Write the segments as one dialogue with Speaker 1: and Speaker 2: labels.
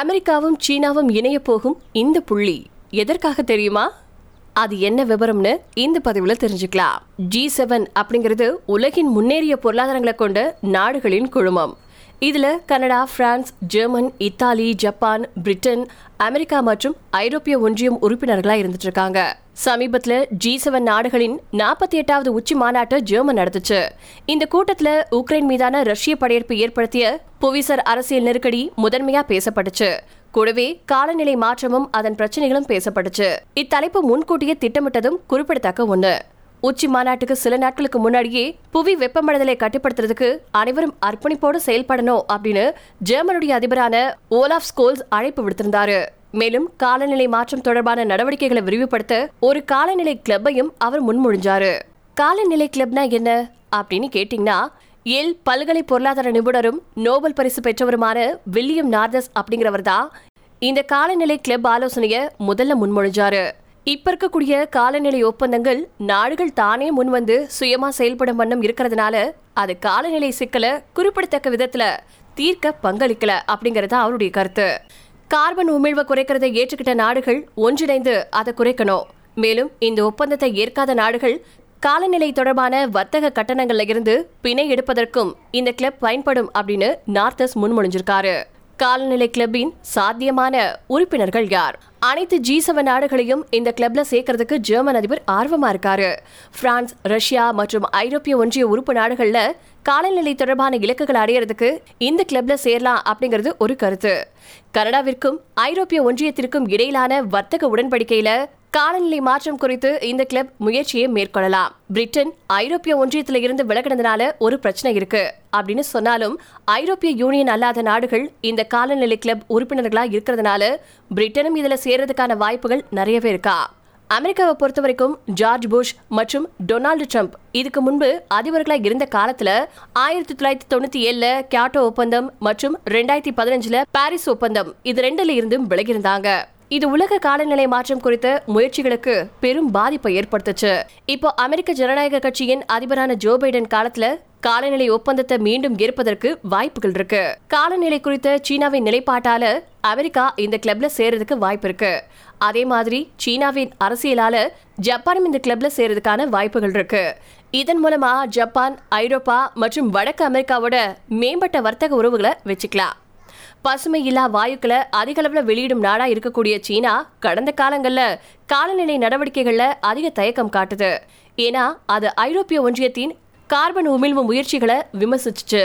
Speaker 1: அமெரிக்காவும் சீனாவும் இணைய போகும் இந்த புள்ளி. எதற்காக தெரியுமா? அது என்ன விவரம்னு இந்த பதிவில் தெரிஞ்சுக்கலாம். ஜி செவன் அப்படிங்கிறது உலகின் முன்னேறிய பொருளாதாரங்களை கொண்ட நாடுகளின் குழுமம். இதில் Canada France German Italy Japan Britain America மற்றும் ஐரோப்பிய ஒன்றியம் உறுப்பினர்களாக இருந்துட்டு இருக்காங்க சமீபத்தில் ஜி செவன் நாடுகளின் நாற்பத்தி எட்டாவது உச்சி மாநாட்டை ஜெர்மன் நடத்துச்சு. இந்த கூட்டத்தில் உக்ரைன் மீதான ரஷ்ய படையெடுப்பு ஏற்படுத்திய புவிசர் அரசியல் நெருக்கடி முதன்மையா பேசப்பட்டுச்சு. கூடவே காலநிலை மாற்றமும் அதன் பிரச்சனைகளும் பேசப்பட்டுச்சு. இத்தலைப்பு முன்கூட்டியே திட்டமிட்டதும் குறிப்பிடத்தக்க ஒன்று. உச்சி மாநாட்டுக்கு சில நாட்களுக்கு முன்னாடியே புவி வெப்பமடைதலை கட்டுப்படுத்துறதுக்கு அனைவரும் அர்ப்பணிப்போடு செயல்படணும் அப்படின்னு ஜெர்மனுடைய அதிபரான ஓலாஃப் ஸ்கோல்ஸ் அழைப்பு விடுத்திருந்தாரு. மேலும் காலநிலை மாற்றம் தொடர்பான நடவடிக்கைகளை விரிவுபடுத்த ஒரு காலநிலை கிளப்பையும் அவர் முன்மொழிஞ்சாரு. காலநிலை கிளப்னா என்ன? அப்படின்னு கேட்டீங்கன்னா எல் பல்கலை பொருளாதார நிபுணரும் நோபல் பரிசு பெற்றவருமான வில்லியம் நார்தஸ் அப்படிங்கிறவர் தான் இந்த காலநிலை கிளப் ஆலோசனையை முதல்ல முன்மொழிஞ்சாரு. இப்ப இருக்கக்கூடிய காலநிலை ஒப்பந்தங்கள் நாடுகள் தானே முன்வந்து சுயமா செயல்படும் வண்ணம் இருக்கிறதுனால அது காலநிலை சிக்கலை குறிப்பிடத்தக்க விதத்துல தீர்க்க பங்களிக்கல அப்படிங்கறது அவருடைய கருத்து. கார்பன் உமிழ்வை குறைக்கிறதை ஏற்றுக்கிட்ட நாடுகள் ஒன்றிணைந்து அதை குறைக்கணும். மேலும் இந்த ஒப்பந்தத்தை ஏற்காத நாடுகள் காலநிலை தொடர்பான வர்த்தக கட்டணங்கள்ல இருந்து பிணை எடுப்பதற்கும் இந்த கிளப் பயன்படும் அப்படின்னு நார்த்தஸ் முன்மொழிஞ்சிருக்காரு. காலநிலை கிளப்பின் சாத்தியமான உறுப்பினர்கள் யார்? அனைத்து ஜி செவன் நாடுகளையும் இந்த கிளப்ல சேர்க்கறதுக்கு ஜெர்மன் அதிபர் ஆர்வமா இருக்காரு. பிரான்ஸ் ரஷ்யா மற்றும் ஐரோப்பிய ஒன்றிய உறுப்பு நாடுகள்ல காலநிலை தொடர்பான இலக்குகள் அடையறதுக்கு இந்த கிளப்ல சேரலாம் அப்படிங்கிறது ஒரு கருத்து. கனடாவிற்கும் ஐரோப்பிய ஒன்றியத்திற்கும் இடையிலான வர்த்தக உடன்படிக்கையில காலநிலை மாற்றம் குறித்து இந்த கிளப் முயற்சியை மேற்கொள்ளலாம். பிரிட்டன் ஐரோப்பிய ஒன்றியத்தில் இருந்து விலகினதுனால ஒரு பிரச்சனை இருக்கு. அப்படின்னு சொன்னாலும் ஐரோப்பிய யூனியன் அல்லாத நாடுகள் இந்த காலநிலை கிளப் உறுப்பினர்களா இருக்கிறதுனால பிரிட்டனும் இதுல சேர்றதுக்கான வாய்ப்புகள் நிறையவே இருக்கா? அமெரிக்காவை பொறுத்த வரைக்கும் ஜார்ஜ் புஷ் மற்றும் டொனால்டு ட்ரம்ப் இதுக்கு முன்பு அதிபர்களா இருந்த காலத்துல ஆயிரத்தி தொள்ளாயிரத்தி தொண்ணூத்தி ஏழுல கியாட்டோ ஒப்பந்தம் மற்றும் ரெண்டாயிரத்தி பதினஞ்சுல பாரிஸ் ஒப்பந்தம் இது ரெண்டுல இருந்தும் விலகியிருந்தாங்க இது உலக காலநிலை மாற்றம் குறித்த முயற்சிகளுக்கு பெரும் பாதிப்பை ஏற்படுத்துச்சு. இப்போ அமெரிக்க ஜனநாயக கட்சியின் அதிபரான ஜோ பைடன் காலத்துல காலநிலை ஒப்பந்தத்தை மீண்டும் ஏற்பதற்கு வாய்ப்புகள் இருக்கு. காலநிலை குறித்த சீனாவின் நிலைப்பாட்டால அமெரிக்கா இந்த கிளப்ல சேர்றதுக்கு வாய்ப்பு இருக்கு. அதே மாதிரி சீனாவின் அரசியலால ஜப்பானும் இந்த கிளப்ல சேர்றதுக்கான வாய்ப்புகள் இருக்கு. இதன் மூலமா ஜப்பான் ஐரோப்பா மற்றும் வடக்கு அமெரிக்காவோட மேம்பட்ட வர்த்தக உறவுகளை வச்சுக்கலாம். பசுமை இல்லா வாயுக்களை அதிக வெளியிடும் நாடா இருக்கக்கூடிய சீனா கடந்த காலங்களில் காலநிலை நடவடிக்கைகளில் அதிக தயக்கம் காட்டுது. ஏன்னா அது ஐரோப்பிய ஒன்றியத்தின் கார்பன் உமிழ்வு முயற்சிகளை விமர்சிச்சு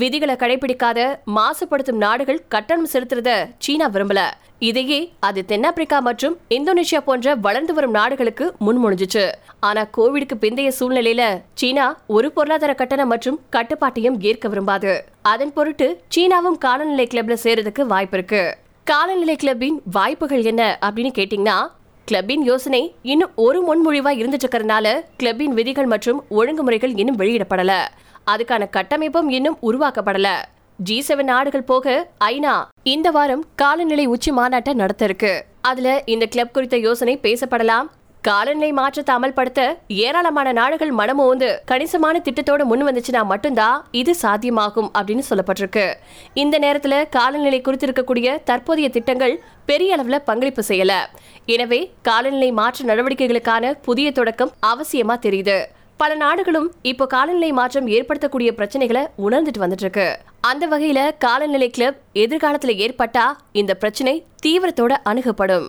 Speaker 1: விதிகளை கடைபிடிக்காத மாசுபடுத்தும் நாடுகள் கட்டணம் செலுத்துறத சீனா விரும்பல. இதையே அது தென்னாப்பிரிக்கா மற்றும் இந்தோனேஷியா போன்ற வளர்ந்து வரும் நாடுகளுக்கு முன்மொழிஞ்சிச்சு. ஆனா கோவிடுக்கு பிந்தைய சூழ்நிலையில சீனா ஒரு பொருளாதார கட்டணம் மற்றும் கட்டுப்பாட்டையும் ஏற்க விரும்பாது. அதன் பொருட்டு சீனாவும் காலநிலை கிளப்ல சேருறதுக்கு வாய்ப்பு இருக்கு. காலநிலை கிளப்பின் வாய்ப்புகள் என்ன அப்படின்னு கேட்டீங்கன்னா கிளப்பின் யோசனை இன்னும் ஒரு முன்மொழிவா இருந்துட்டு கிளப்பின் விதிகள் மற்றும் ஒழுங்குமுறைகள் இன்னும் வெளியிடப்படல. அதுக்கான கட்டமைப்பும் இன்னும் உருவாக்கப்படல. ஜி செவன் நாடுகள் போக ஐநா இந்த வாரம் காலநிலை உச்சி மாநாட்டை நடத்த இருக்கு அதுல இந்த கிளப் குறித்த யோசனை பேசப்படலாம். காலநிலை மாற்றத்தை அமல்படுத்த ஏராளமான நாடுகள் மனமோந்து கணிசமான திட்டத்தோட முன் வந்துச்சுன்னா மட்டும்தான் இது சாத்தியமாகும் அப்படின்னு சொல்லப்பட்டிருக்கு. இந்த நேரத்துல காலநிலை குறித்து இருக்கக்கூடிய தற்போதைய திட்டங்கள் பெரிய அளவுல பங்களிப்பு செய்யல. எனவே காலநிலை மாற்ற நடவடிக்கைகளுக்கான புதிய தொடக்கம் அவசியமா தெரியுது. பல நாடுகளும் இப்போ காலநிலை மாற்றம் ஏற்படுத்தக்கூடிய பிரச்சனைகளை உணர்ந்துட்டு வந்துட்டு இருக்கு அந்த வகையில காலநிலை கிளப் எதிர்காலத்துல ஏற்பட்டா இந்த பிரச்சனை தீவிரத்தோட அணுகப்படும்.